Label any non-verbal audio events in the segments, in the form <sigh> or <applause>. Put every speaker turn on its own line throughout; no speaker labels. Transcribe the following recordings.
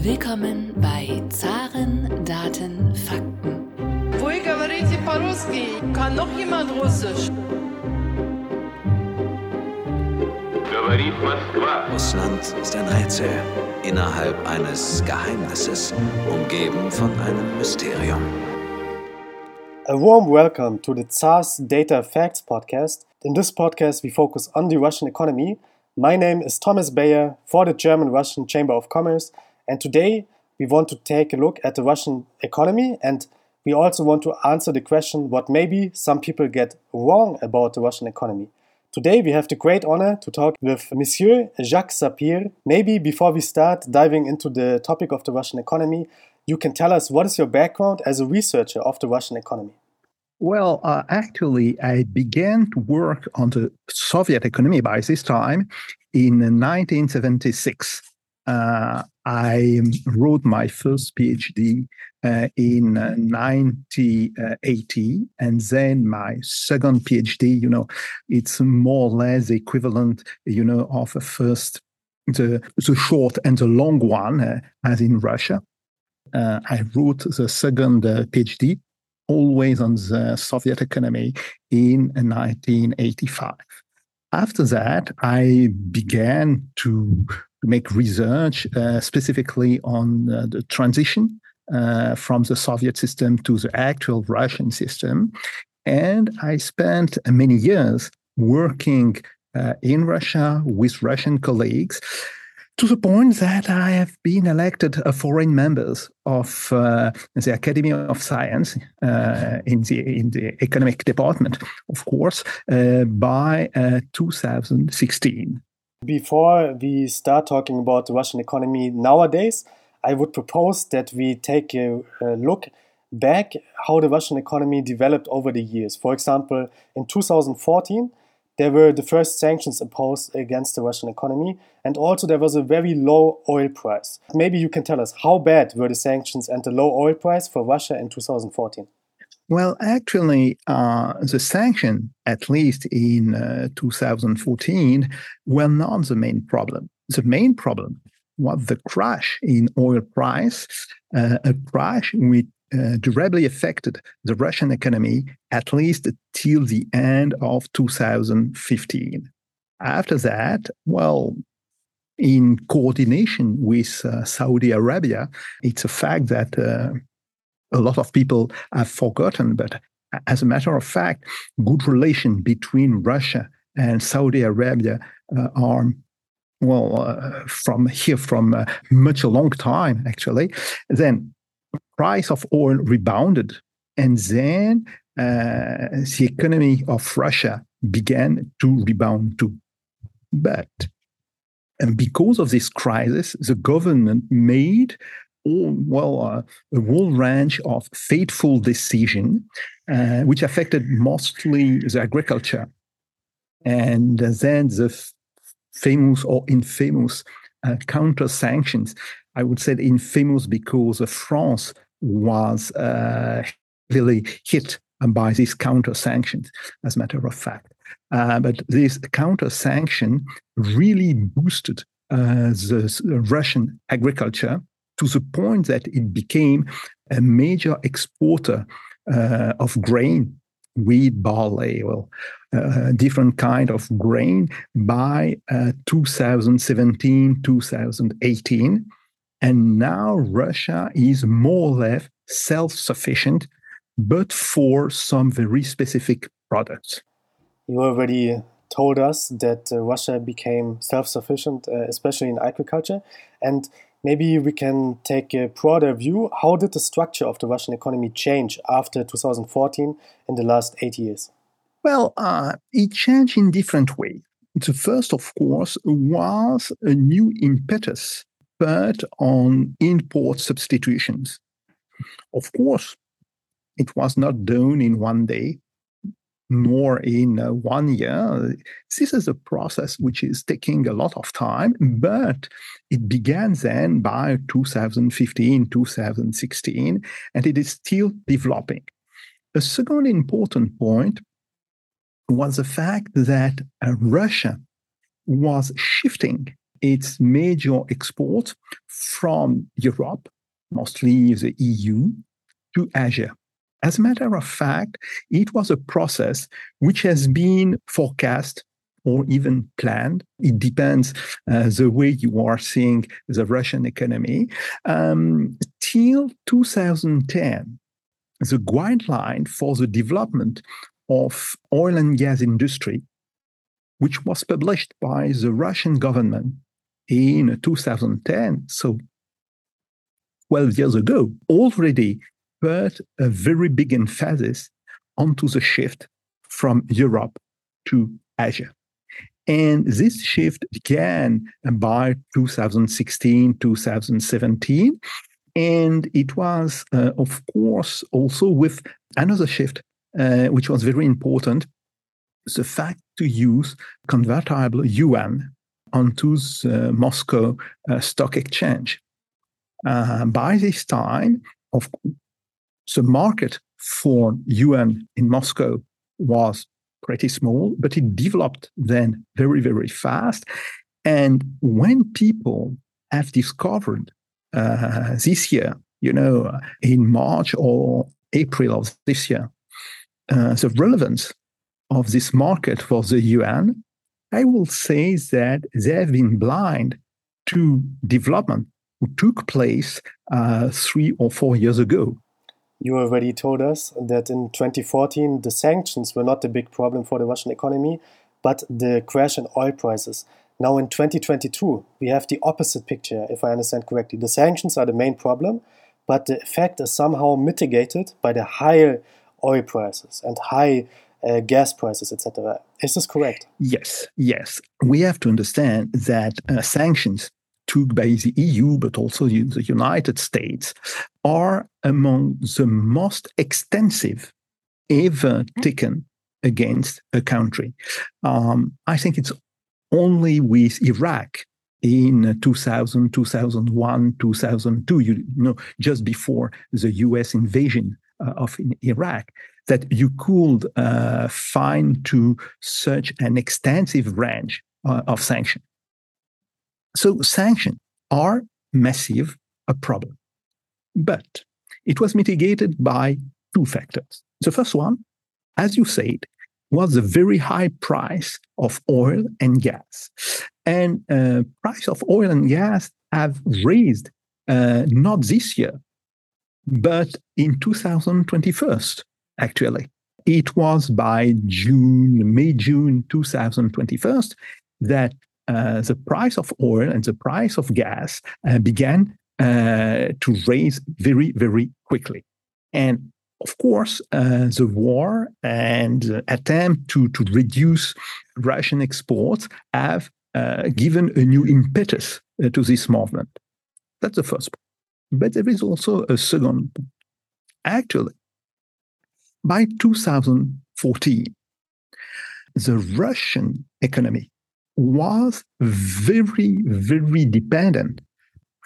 Willkommen bei Zaren, Daten, Fakten.
Вы говорите по-русски? Kann noch jemand Russisch?
Говорит Москва.
Russland ist ein Rätsel innerhalb eines Geheimnisses, umgeben von einem Mysterium.
A warm welcome to the ZAR's Data Facts podcast. In this podcast, we focus on the Russian economy. My name is Thomas Bayer for the German Russian Chamber of Commerce, and today we want to take a look at the Russian economy and we also want to answer the question what maybe some people get wrong about the Russian economy. Today we have the great honor to talk with Monsieur Jacques Sapir. Maybe before we start diving into the topic of the Russian economy, you can tell us what is your background as a researcher of the Russian economy?
Well, uh, actually, I began to work on the Soviet economy by this time in 1976. Uh, I wrote my first PhD uh, in 1980, and then my second PhD. You know, it's more or less equivalent, you know, of a first, the the short and the long one, uh, as in Russia. Uh, I wrote the second uh, PhD, always on the Soviet economy, in 1985. After that, I began to make research uh, specifically on uh, the transition uh, from the Soviet system to the actual Russian system. And I spent many years working in Russia with Russian colleagues to the point that I have been elected a foreign member of uh, the Academy of Science uh, in the in the economic department, of course, uh, by uh, 2016.
Before we start talking about the Russian economy nowadays, I would propose that we take a, a look back how the Russian economy developed over the years. For example, in 2014 there were the first sanctions imposed against the Russian economy, and also there was a very low oil price. Maybe you can tell us how bad were the sanctions and the low oil price for Russia in 2014?
Well, actually, uh, the sanction, at least in uh, 2014, were not the main problem. The main problem was the crash in oil price, uh, a crash which uh, durably affected the Russian economy at least till the end of 2015. After that, well, in coordination with uh, Saudi Arabia, it's a fact that uh, a lot of people have forgotten, but as a matter of fact, good relation between Russia and Saudi Arabia uh, are well uh, from here from uh, much a long time actually. Then price of oil rebounded, and then uh, the economy of Russia began to rebound too. But and because of this crisis, the government made all, well uh, a whole range of fateful decision, uh, which affected mostly the agriculture, and then the f- famous or infamous uh, counter sanctions I would say infamous because France was uh, heavily hit by these counter sanctions, as a matter of fact. Uh, but this counter sanction really boosted uh, the Russian agriculture to the point that it became a major exporter uh, of grain, wheat, barley, well, uh, different kind of grain by uh, 2017, 2018 and now Russia is more or less self sufficient, but for some very specific products.
You already told us that uh, Russia became self sufficient, uh, especially in agriculture. And maybe we can take a broader view. How did the structure of the Russian economy change after 2014 in the last eight years?
Well, uh, it changed in different ways. The first, of course, was a new impetus but on import substitutions. Of course, it was not done in one day, nor in uh, one year. This is a process which is taking a lot of time, but it began then by 2015, 2016, and it is still developing. A second important point was the fact that uh, Russia was shifting its major export from Europe, mostly the EU, to Asia. As a matter of fact, it was a process which has been forecast or even planned. It depends uh, the way you are seeing the Russian economy. Um, till 2010, the guideline for the development of oil and gas industry, which was published by the Russian government in 2010, so 12 years ago, already put a very big emphasis onto the shift from Europe to Asia. And this shift began by 2016, 2017. And it was, uh, of course, also with another shift, uh, which was very important the fact to use convertible yuan onto the Moscow uh, Stock Exchange. Uh, by this time, of the market for yuan in Moscow was pretty small, but it developed then very, very fast. And when people have discovered uh, this year, you know, in March or April of this year, uh, the relevance of this market for the yuan, I will say that they have been blind to development who took place uh, three or four years ago.
You already told us that in 2014 the sanctions were not the big problem for the Russian economy, but the crash in oil prices. Now in 2022, we have the opposite picture, if I understand correctly. The sanctions are the main problem, but the effect is somehow mitigated by the higher oil prices and high uh, gas prices, etc. Is this correct?
Yes, yes. We have to understand that uh, sanctions took by the EU, but also the United States, are among the most extensive ever taken against a country. Um, I think it's only with Iraq in 2000, 2001, 2002, you know, just before the US invasion uh, of Iraq, that you could uh, find to such an extensive range uh, of sanctions. So sanctions are massive a problem. But it was mitigated by two factors. The first one, as you said, was the very high price of oil and gas. And uh, price of oil and gas have raised uh, not this year, but in 2021, actually. It was by June, May, June 2021 that uh, the price of oil and the price of gas uh, began uh, to raise very, very quickly. And of course, uh, the war and the attempt to, to reduce Russian exports have uh, given a new impetus to this movement. That's the first point. But there is also a second point. Actually, by 2014, the Russian economy was very, very dependent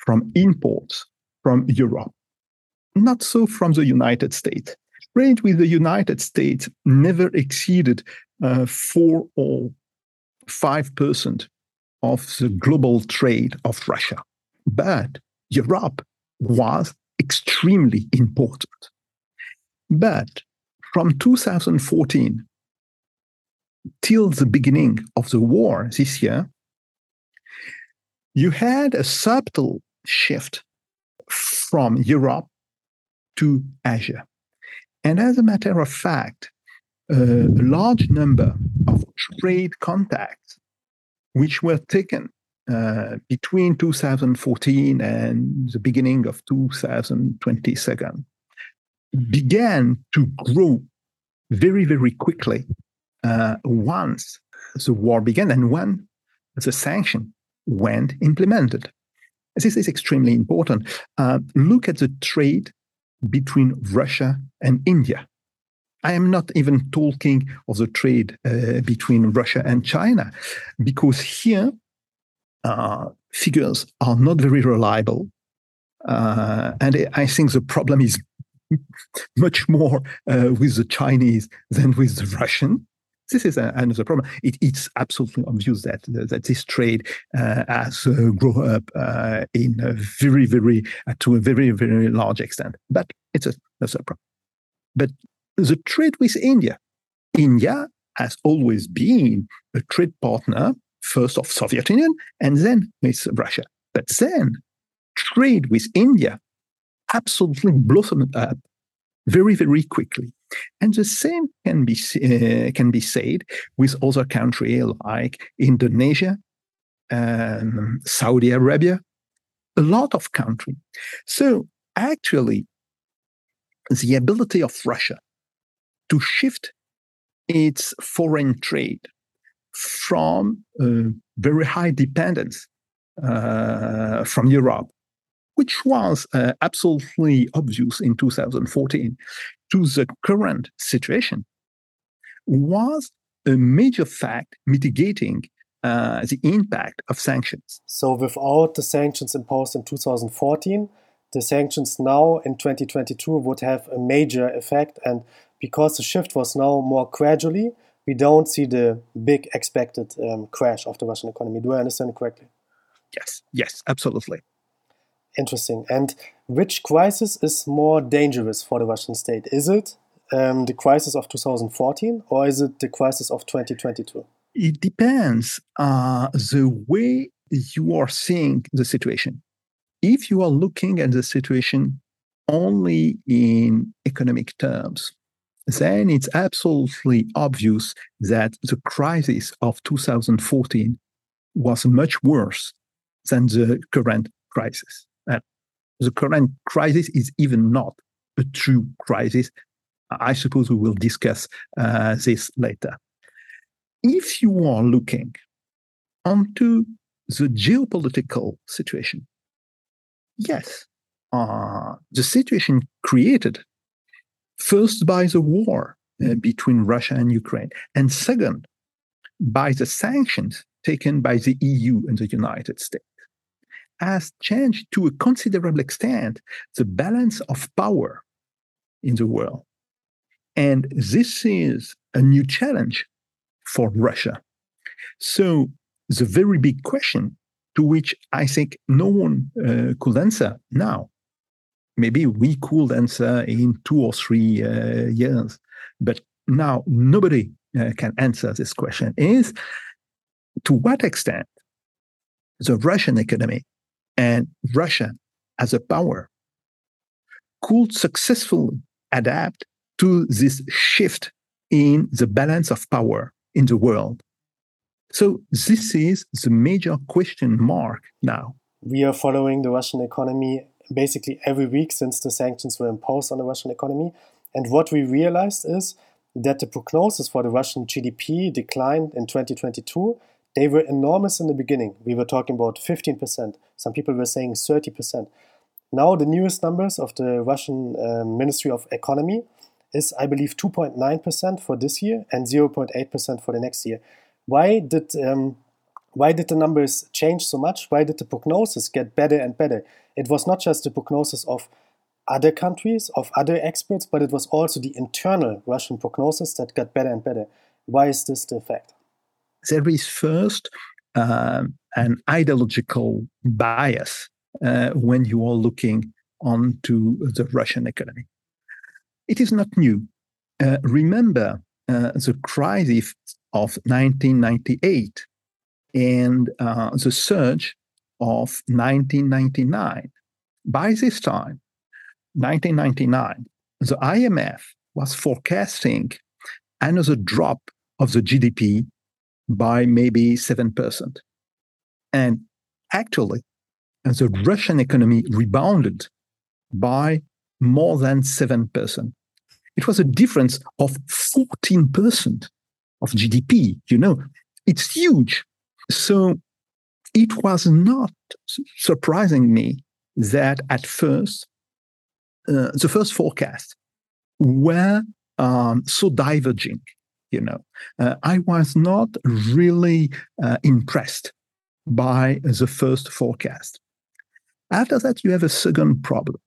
from imports from Europe, not so from the United States. Trade with the United States never exceeded uh, 4 or 5% of the global trade of Russia. But Europe was extremely important. But from 2014 till the beginning of the war this year, you had a subtle shift from Europe to Asia. And as a matter of fact, a large number of trade contacts which were taken uh, between 2014 and the beginning of 2022 began to grow very, very quickly uh, once the war began and when the sanction went implemented. This is extremely important. Uh, look at the trade between Russia and India. I am not even talking of the trade uh, between Russia and China, because here uh, figures are not very reliable. Uh, and I think the problem is <laughs> much more uh, with the Chinese than with the Russian. This is a, another problem. It, it's absolutely obvious that that this trade uh, has uh, grown up uh, in a very, very uh, to a very, very large extent. But it's a, another problem. But the trade with India, India has always been a trade partner first of Soviet Union and then with Russia. But then trade with India absolutely blossomed up very, very quickly. And the same can be uh, can be said with other countries like Indonesia, um, Saudi Arabia, a lot of countries. So actually, the ability of Russia to shift its foreign trade from very high dependence uh, from Europe which was uh, absolutely obvious in 2014, to the current situation, was a major fact mitigating uh, the impact of sanctions.
So, without the sanctions imposed in 2014, the sanctions now in 2022 would have a major effect. And because the shift was now more gradually, we don't see the big expected um, crash of the Russian economy. Do I understand it correctly?
Yes, yes, absolutely.
Interesting. And which crisis is more dangerous for the Russian state? Is it um, the crisis of 2014 or is it the crisis of 2022?
It depends uh, the way you are seeing the situation. If you are looking at the situation only in economic terms, then it's absolutely obvious that the crisis of 2014 was much worse than the current crisis the current crisis is even not a true crisis. I suppose we will discuss uh, this later. If you are looking onto the geopolitical situation, yes, uh, the situation created first by the war uh, between Russia and Ukraine, and second, by the sanctions taken by the EU and the United States has changed to a considerable extent the balance of power in the world. And this is a new challenge for Russia. So, the very big question to which I think no one uh, could answer now, maybe we could answer in two or three uh, years, but now nobody uh, can answer this question is to what extent the Russian economy and Russia as a power could successfully adapt to this shift in the balance of power in the world. So, this is the major question mark now.
We are following the Russian economy basically every week since the sanctions were imposed on the Russian economy. And what we realized is that the prognosis for the Russian GDP declined in 2022 they were enormous in the beginning. We were talking about 15%. Some people were saying 30%. Now, the newest numbers of the Russian uh, Ministry of Economy is, I believe, 2.9% for this year and 0.8% for the next year. Why did um, why did the numbers change so much? Why did the prognosis get better and better? It was not just the prognosis of other countries, of other experts, but it was also the internal Russian prognosis that got better and better. Why is this the fact?
There is first uh, an ideological bias uh, when you are looking onto the Russian economy. It is not new. Uh, remember uh, the crisis of 1998 and uh, the surge of 1999. By this time, 1999, the IMF was forecasting another drop of the GDP by maybe 7%. And actually, the Russian economy rebounded by more than 7%. It was a difference of 14% of GDP. You know, it's huge. So it was not surprising me that at first, uh, the first forecast were um, so diverging you know. Uh, I was not really uh, impressed by the first forecast. After that, you have a second problem.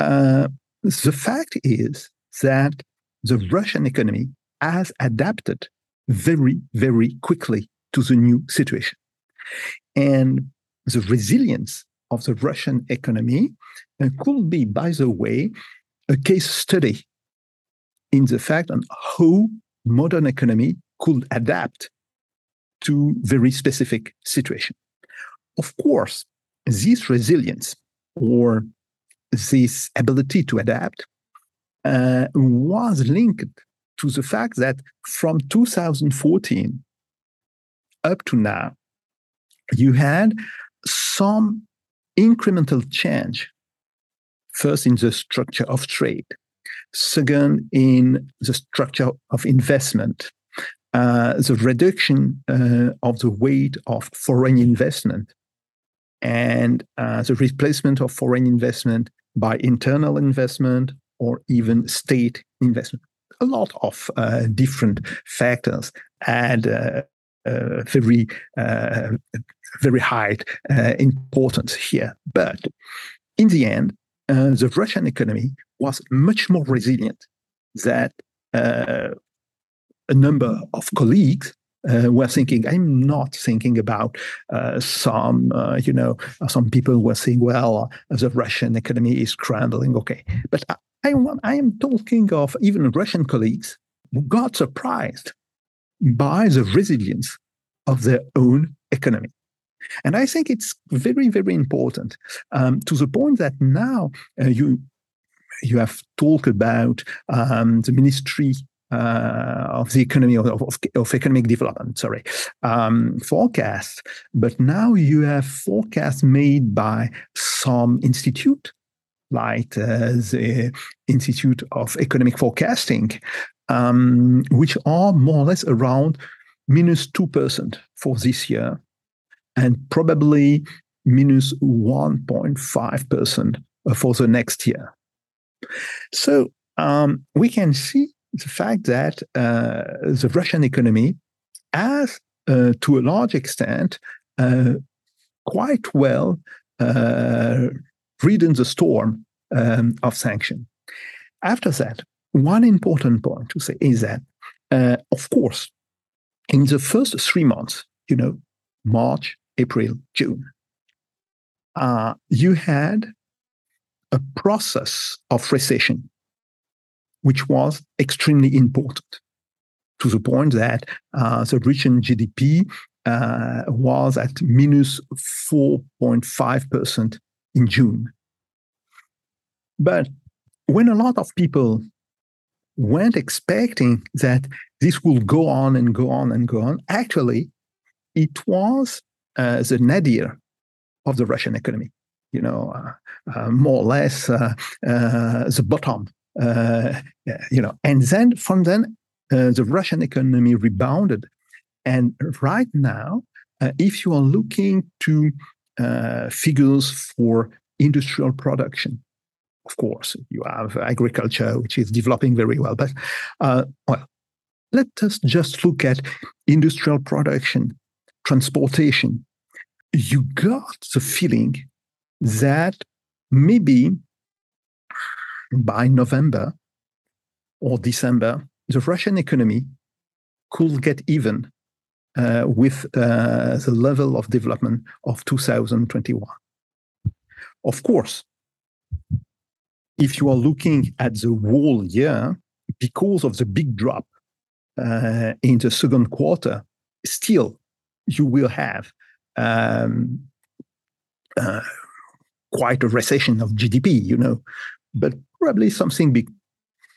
Uh, the fact is that the Russian economy has adapted very, very quickly to the new situation. And the resilience of the Russian economy uh, could be, by the way, a case study in the fact on how modern economy could adapt to very specific situation. Of course, this resilience or this ability to adapt uh, was linked to the fact that from 2014 up to now, you had some incremental change. First, in the structure of trade, second, in the structure of investment, uh, the reduction uh, of the weight of foreign investment, and uh, the replacement of foreign investment by internal investment or even state investment. A lot of uh, different factors add uh, uh, very, very high importance here. But in the end, the Russian economy was much more resilient than a number of colleagues uh, were thinking. I'm not thinking about uh, some, uh, you know, some people were saying, well, the Russian economy is crumbling. Okay, but I, I, I am talking of even Russian colleagues who got surprised by the resilience of their own economy. And I think it's very, very important um, to the point that now uh, you you have talked about um, the Ministry uh, of the economy of, of, of, economic development sorry um, forecast but now you have forecasts made by some institute like uh, the institute of economic forecasting um, which are more or less around minus 2% for this year and probably minus 1.5% for the next year so um, we can see the fact that uh, the Russian economy has, uh, to a large extent, uh, quite well uh, ridden the storm um, of sanction. After that, one important point to say is that, uh, of course, in the first three months, you know, March, April, June, uh, you had a process of recession which was extremely important to the point that uh, the Russian GDP uh, was at minus 4.5% in June. But when a lot of people weren't expecting that this will go on and go on and go on, actually, it was uh, the nadir of the Russian economy. You know, uh, uh, more or less uh, the bottom you know, and then from then the Russian economy rebounded, and right now, if you are looking to figures for industrial production, of course, you have agriculture, which is developing very well. But uh, well, let us just look at industrial production, transportation. You got the feeling that maybe by November or December, the Russian economy could get even uh, with uh, the level of development of 2021. Of course, if you are looking at the whole year, because of the big drop uh, in the second quarter, still you will have um, uh, quite a recession of GDP, you know. But probably something be,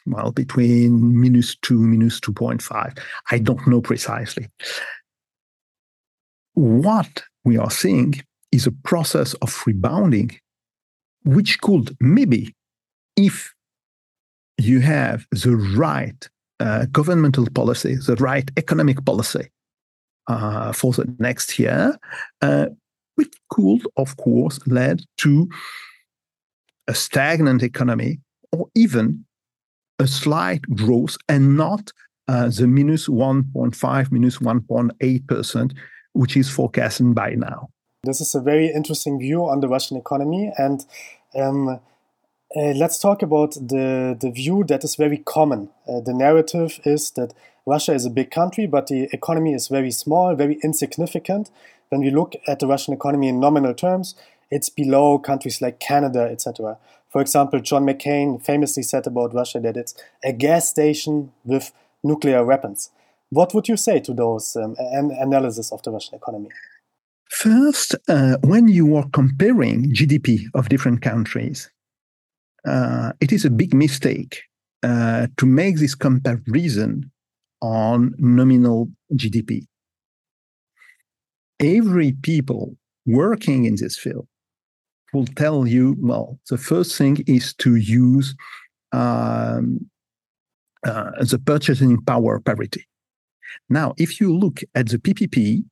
well between minus two, minus 2.5. I don't know precisely. What we are seeing is a process of rebounding, which could maybe, if you have the right uh, governmental policy, the right economic policy uh, for the next year, uh, which could, of course, lead to a stagnant economy or even a slight growth and not uh, the minus 1.5, minus 1.8%, which is forecasted by now.
This is a very interesting view on the Russian economy. And um, uh, let's talk about the, the view that is very common. Uh, the narrative is that Russia is a big country, but the economy is very small, very insignificant. When we look at the Russian economy in nominal terms, it's below countries like Canada, etc. For example, John McCain famously said about Russia that it's a gas station with nuclear weapons. What would you say to those um, an analysis of the Russian economy?
First, uh, when you are comparing GDP of different countries, uh, it is a big mistake uh, to make this comparison on nominal GDP. Every people working in this field will tell you, well, the first thing is to use um, uh, the purchasing power parity. Now, if you look at the PPP,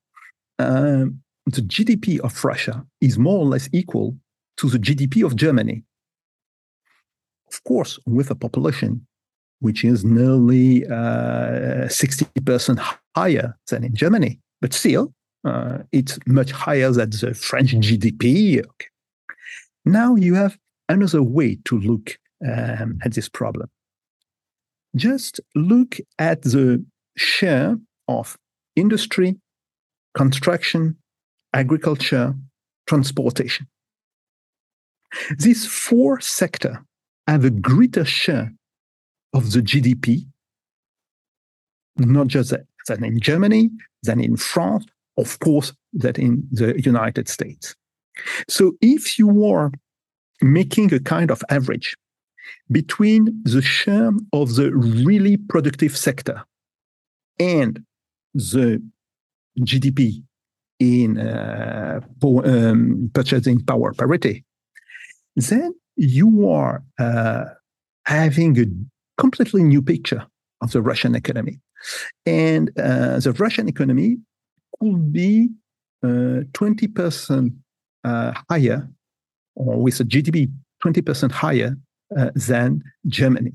um, the GDP of Russia is more or less equal to the GDP of Germany. Of course, with a population which is nearly uh, 60% higher than in Germany, but still, uh, it's much higher than the French GDP. Okay. Now you have another way to look um, at this problem. Just look at the share of industry, construction, agriculture, transportation. These four sectors have a greater share of the GDP, not just than in Germany, than in France, of course, that in the United States. So if you are making a kind of average between the share of the really productive sector and the GDP in uh, um, purchasing power parity, then you are uh, having a completely new picture of the Russian economy. And uh, the Russian economy could be uh, 20% uh, higher, or with a GDP 20% higher uh, than Germany.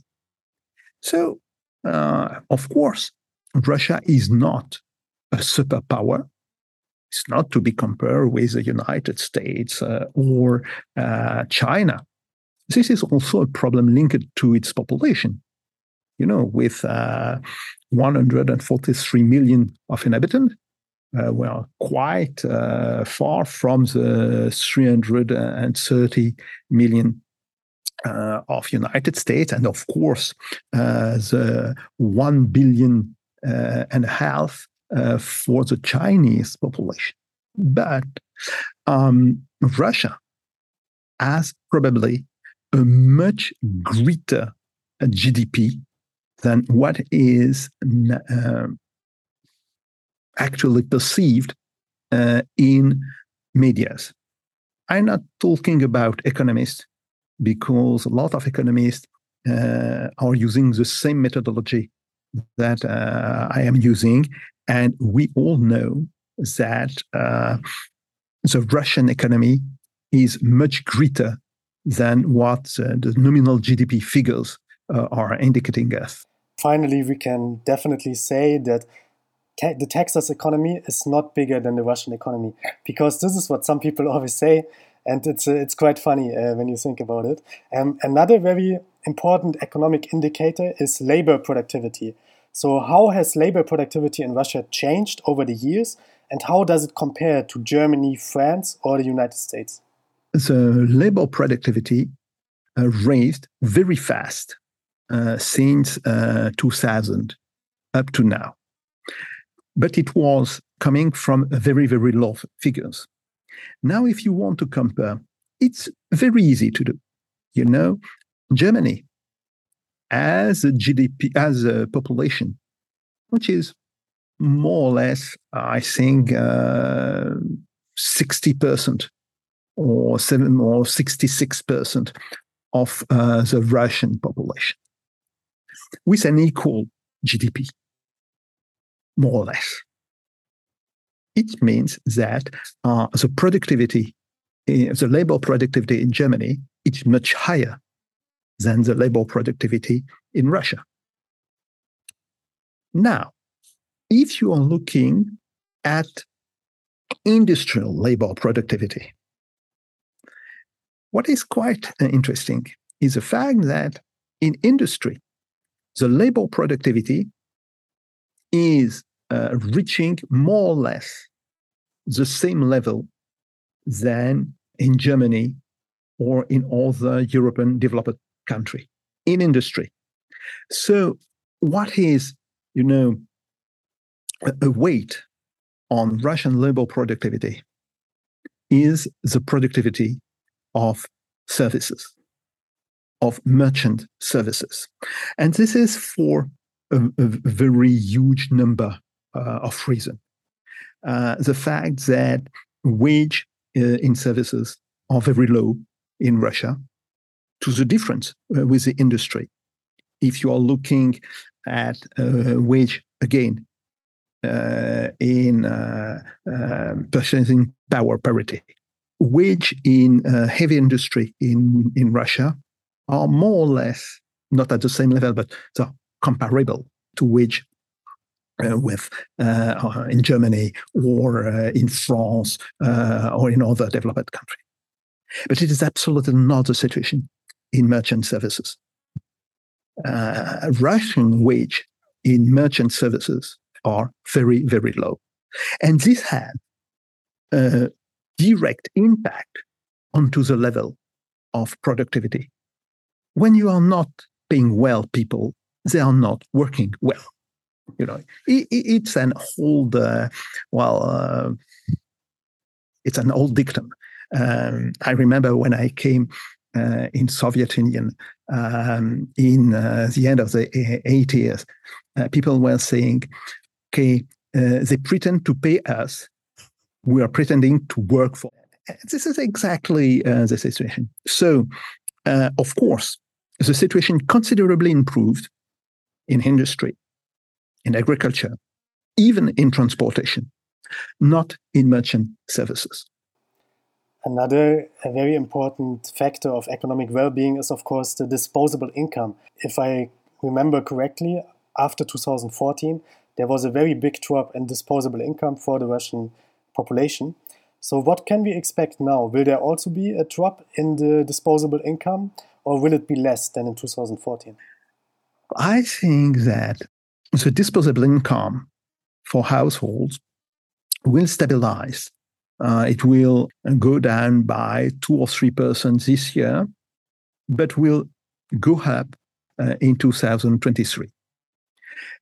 So, uh, of course, Russia is not a superpower. It's not to be compared with the United States uh, or uh, China. This is also a problem linked to its population. You know, with 143 million of inhabitants, uh, well, quite uh, far from the 330 million uh, of United States, and of course uh, the one billion uh, and a half uh, for the Chinese population. But um, Russia has probably a much greater GDP than what is actually perceived uh, in medias. I'm not talking about economists because a lot of economists uh, are using the same methodology that uh, I am using. And we all know that uh, the Russian economy is much greater than what uh, the nominal GDP figures uh, are indicating us.
Finally, we can definitely say that te- the Texas economy is not bigger than the Russian economy because this is what some people <laughs> always say, and it's uh, it's quite funny uh, when you think about it. Um, another very important economic indicator is labor productivity. So, how has labor productivity in Russia changed over the years, and how does it compare to Germany, France, or the United States?
The labor productivity uh, raised very fast uh, since uh, 2000 up to now but it was coming from very, very low figures. Now, if you want to compare, it's very easy to do. You know, Germany as a GDP, as a population, which is more or less, I think, uh, 60% or seven or 66% of uh, the Russian population with an equal GDP more or less. It means that uh, the productivity, uh, the labor productivity in Germany, is much higher than the labor productivity in Russia. Now, if you are looking at industrial labor productivity, what is quite uh, interesting is the fact that in industry, the labor productivity is uh, reaching more or less the same level than in Germany or in other European developed country in industry. So, what is, you know, a, a weight on Russian labor productivity is the productivity of services, of merchant services. And this is for a, a very huge number uh, of reasons. Uh, the fact that wage uh, in services are very low in Russia to the difference uh, with the industry. If you are looking at uh, wage again uh, in um, purchasing power parity, wage in heavy industry in, in Russia are more or less not at the same level, but so comparable to wage uh, with uh, in Germany or uh, in France or in other developed countries. But it is absolutely not the situation in merchant services. Russian wage in merchant services are very, very low. And this had a direct impact onto the level of productivity. When you are not paying well people, they are not working well. You know, it, it's an old, uh, well, uh, it's an old dictum. Um, I remember when I came uh, in Soviet Union um, in uh, the end of the 80s, uh, people were saying, okay, uh, they pretend to pay us. We are pretending to work for them. This is exactly the situation. So, of course, the situation considerably improved in industry in agriculture, even in transportation, not in merchant services.
Another very important factor of economic well being is, of course, the disposable income. If I remember correctly, after 2014, there was a very big drop in disposable income for the Russian population. So, what can we expect now? Will there also be a drop in the disposable income, or will it be less than in 2014?
I think that the disposable income for households will stabilize. Uh, it will go down by two or three percent this year, but will go up uh, in 2023.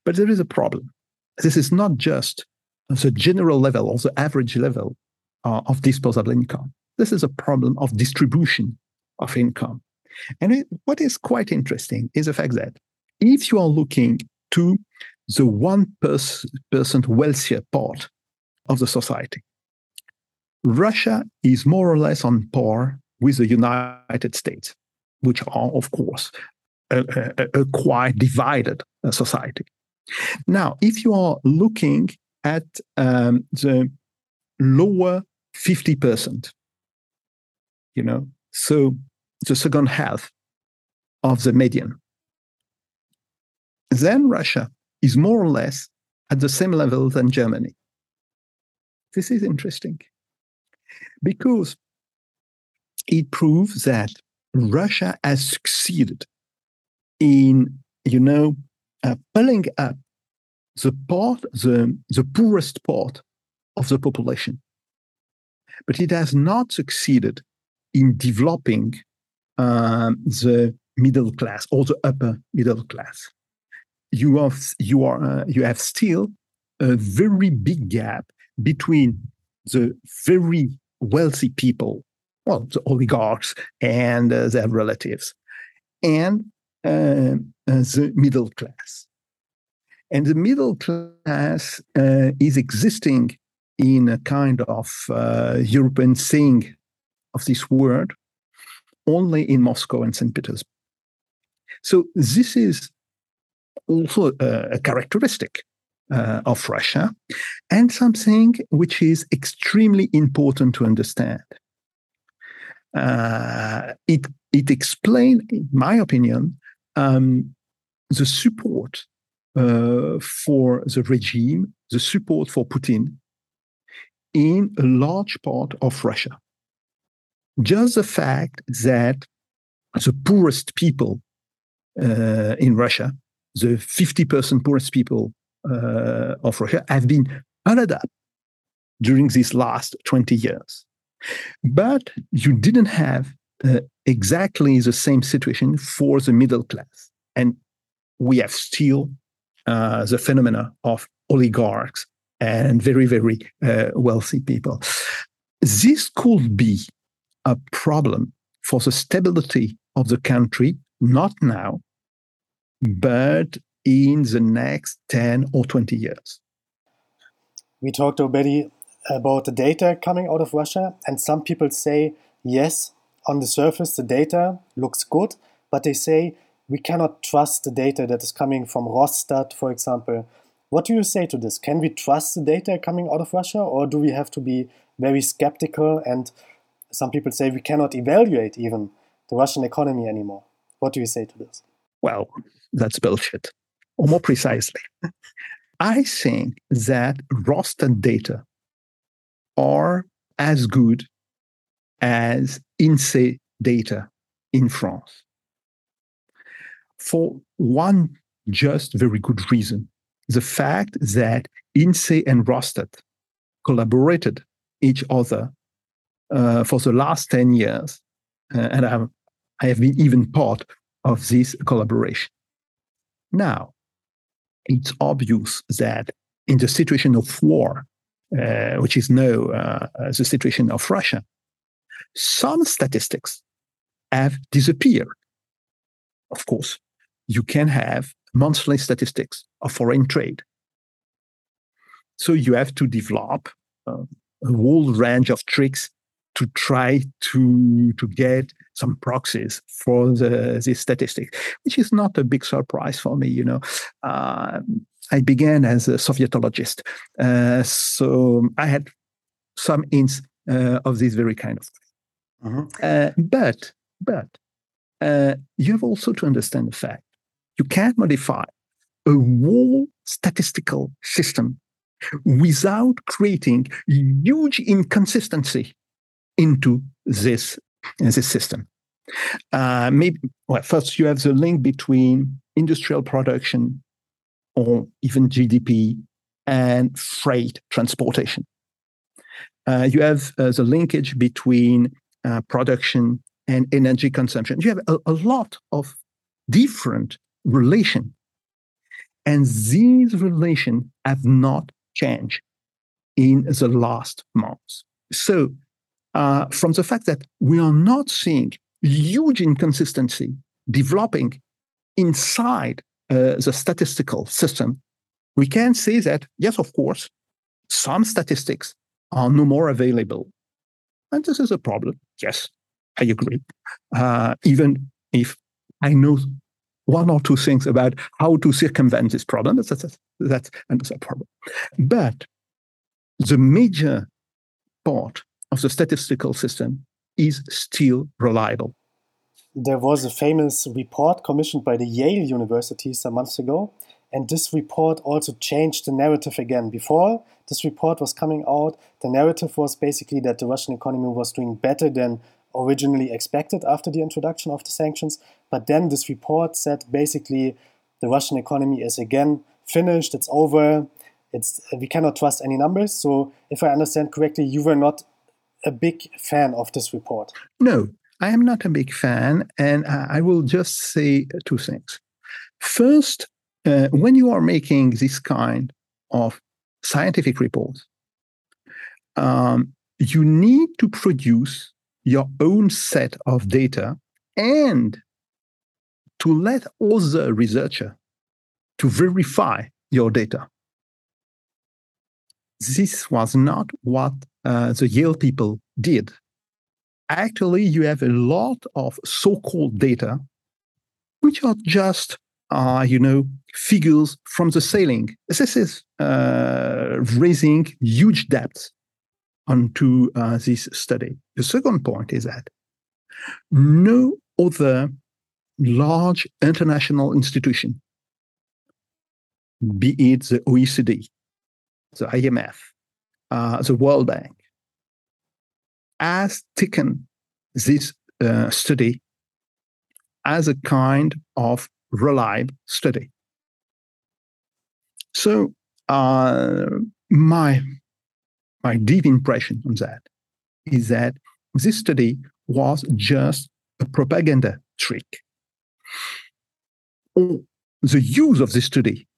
But there is a problem. This is not just the general level or the average level uh, of disposable income. This is a problem of distribution of income. And it, what is quite interesting is the fact that if you are looking to the 1% wealthier part of the society. Russia is more or less on par with the United States, which are, of course, a, a, a quite divided uh, society. Now, if you are looking at um, the lower 50%, you know, so the second half of the median, then Russia is more or less at the same level than Germany. This is interesting because it proves that Russia has succeeded in, you know, uh, pulling up the part, the, the poorest part of the population. But it has not succeeded in developing um, the middle class or the upper middle class you have you are uh, you have still a very big gap between the very wealthy people, well, the oligarchs and uh, their relatives, and uh, uh the middle class. And the middle class uh, is existing in a kind of uh, European thing of this word only in Moscow and St. Petersburg. So this is also a, a characteristic uh, of Russia, and something which is extremely important to understand. Uh, it it explains, in my opinion, um, the support uh, for the regime, the support for Putin in a large part of Russia. Just the fact that the poorest people uh, in Russia the 50% poorest people uh, of Russia have been up during these last 20 years. But you didn't have uh, exactly the same situation for the middle class. And we have still uh, the phenomena of oligarchs and very, very uh, wealthy people. This could be a problem for the stability of the country, not now, but in the next 10 or 20 years.
We talked already about the data coming out of Russia, and some people say, yes, on the surface, the data looks good, but they say we cannot trust the data that is coming from Rosstat, for example. What do you say to this? Can we trust the data coming out of Russia, or do we have to be very skeptical? And some people say we cannot evaluate even the Russian economy anymore. What do you say to this?
Well, that's bullshit. Or more precisely, I think that Rosstat data are as good as INSEE data in France. For one just very good reason the fact that INSEE and Rosstat collaborated each other uh, for the last 10 years, uh, and I have, I have been even part of this collaboration. Now, it's obvious that in the situation of war, uh, which is now uh, the situation of Russia, some statistics have disappeared. Of course, you can have monthly statistics of foreign trade. So you have to develop uh, a whole range of tricks to try to to get some proxies for the this statistic, which is not a big surprise for me. You know, uh, I began as a Sovietologist, uh, so I had some hints uh, of this very kind of thing. Mm-hmm. but but uh, you have also to understand the fact you can't modify a whole statistical system without creating huge inconsistency into this, this system. Uh, maybe well, first you have the link between industrial production or even GDP and freight transportation. Uh, you have uh, the linkage between uh, production and energy consumption. You have a, a lot of different relation, and these relations have not changed in the last months. So uh, from the fact that we are not seeing huge inconsistency developing inside uh, the statistical system, we can say that, yes, of course, some statistics are no more available. And this is a problem. Yes, I agree. Uh, even if I know one or two things about how to circumvent this problem, that's, that's, that's another problem. But the major part of the statistical system is still reliable.
There was a famous report commissioned by the Yale University some months ago, and this report also changed the narrative again. Before this report was coming out, the narrative was basically that the Russian economy was doing better than originally expected after the introduction of the sanctions. But then this report said basically the Russian economy is again finished, it's over, it's we cannot trust any numbers. So if I understand correctly, you were not a big fan of this report.
No, I am not a big fan, and I will just say two things. First, uh, when you are making this kind of scientific reports, um, you need to produce your own set of data and to let other researcher to verify your data. This was not what uh, the Yale people did. Actually, you have a lot of so-called data, which are just, uh, you know, figures from the ceiling. This is uh, raising huge debts onto uh, this study. The second point is that no other large international institution, be it the OECD, the IMF, uh, the World Bank, has taken this uh, study as a kind of reliable study. So uh, my my deep impression on that is that this study was just a propaganda trick. Or the use of this study,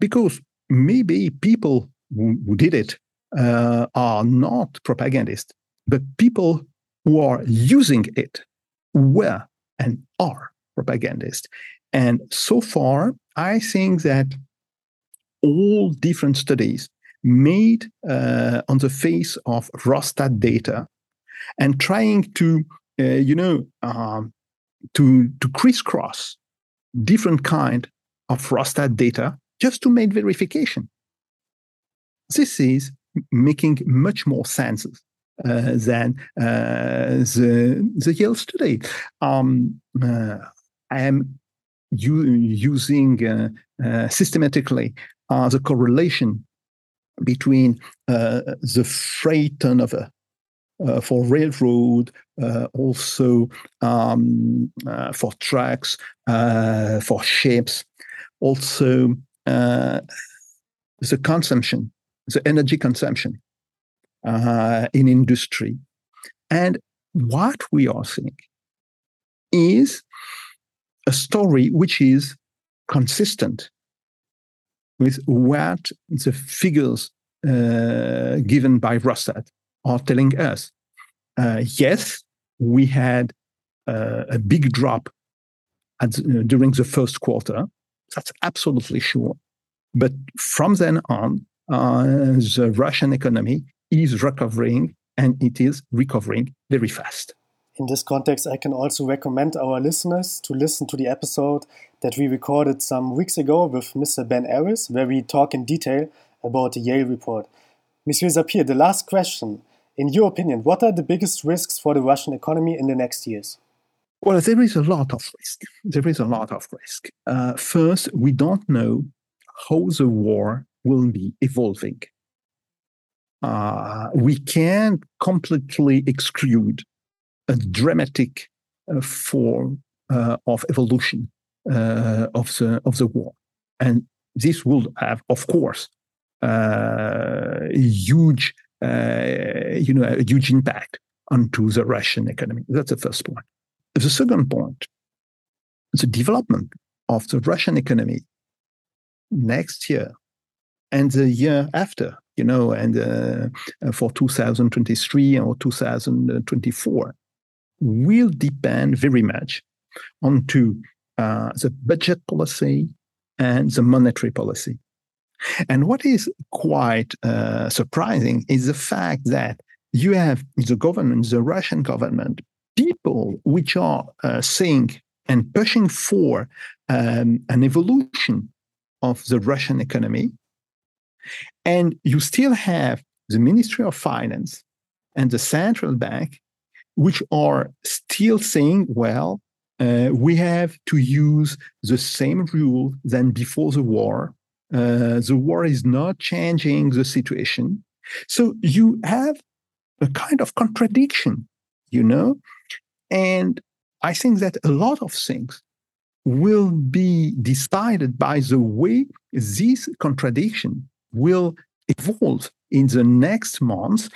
because maybe people who, who did it uh, are not propagandists, but people who are using it were and are propagandists. And so far, I think that all different studies made uh, on the face of Rosstat data and trying to, uh, you know, um, to, to crisscross different kind of Rosstat data just to make verification. This is making much more sense uh, than uh, the the Yale study. Um, uh, I am u- using systematically the correlation between the freight turnover uh, for railroad, uh, also um, uh, for trucks, for ships, also the consumption, the energy consumption in industry. And what we are seeing is a story which is consistent with what the figures uh, given by Rosstat are telling us. Uh, yes, we had uh, a big drop at, uh, during the first quarter. That's absolutely sure. But from then on, uh, the Russian economy is recovering and it is recovering very fast.
In this context, I can also recommend our listeners to listen to the episode that we recorded some weeks ago with Mr. Ben Aris, where we talk in detail about the Yale report. Monsieur Sapir, the last question. In your opinion, what are the biggest risks for the Russian economy in the next years?
Well, there is a lot of risk. There is a lot of risk. Uh, first, we don't know how the war will be evolving. Uh, we can't completely exclude a dramatic uh, form uh, of evolution uh, of the of the war, and this will have, of course, uh, a huge uh, you know a huge impact onto the Russian economy. That's the first point. The second point, the development of the Russian economy next year and the year after, you know, and uh, for 2023 or 2024 will depend very much onto uh, the budget policy and the monetary policy. And what is quite uh, surprising is the fact that you have the government, the Russian government, people which are uh, saying and pushing for um, an evolution of the Russian economy. And you still have the Ministry of Finance and the central bank which are still saying, well, uh, we have to use the same rule than before the war. Uh, the war is not changing the situation. So you have a kind of contradiction, you know? And I think that a lot of things will be decided by the way this contradiction will evolve in the next months.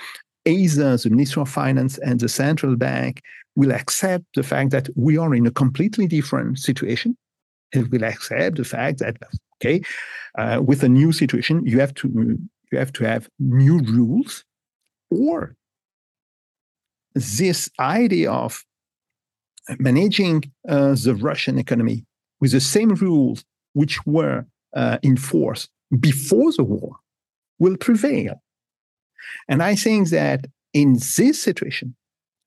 Either the Ministry of Finance and the central bank will accept the fact that we are in a completely different situation. And will accept the fact that okay uh, with a new situation you have to you have to have new rules or this idea of managing uh, the russian economy with the same rules which were uh, before the war will prevail and I think that in this situation,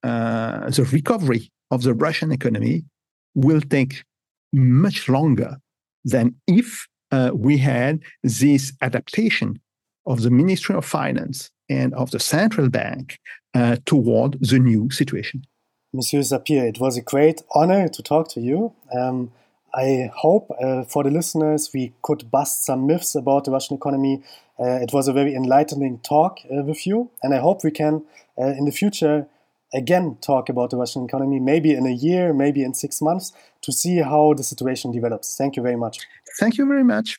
uh, the recovery of the Russian economy will take much longer than if uh, we had this adaptation of the Ministry of Finance and of the central bank uh, toward the new situation.
Monsieur Sapir, it was a great honor to talk to you. Um, I hope uh, for the listeners we could bust some myths about the Russian economy. Uh, it was a very enlightening talk uh, with you, and I hope we can uh, in the future again talk about the Russian economy, maybe in a year, maybe in six months, to see how the situation develops. Thank you very much.
Thank you very much.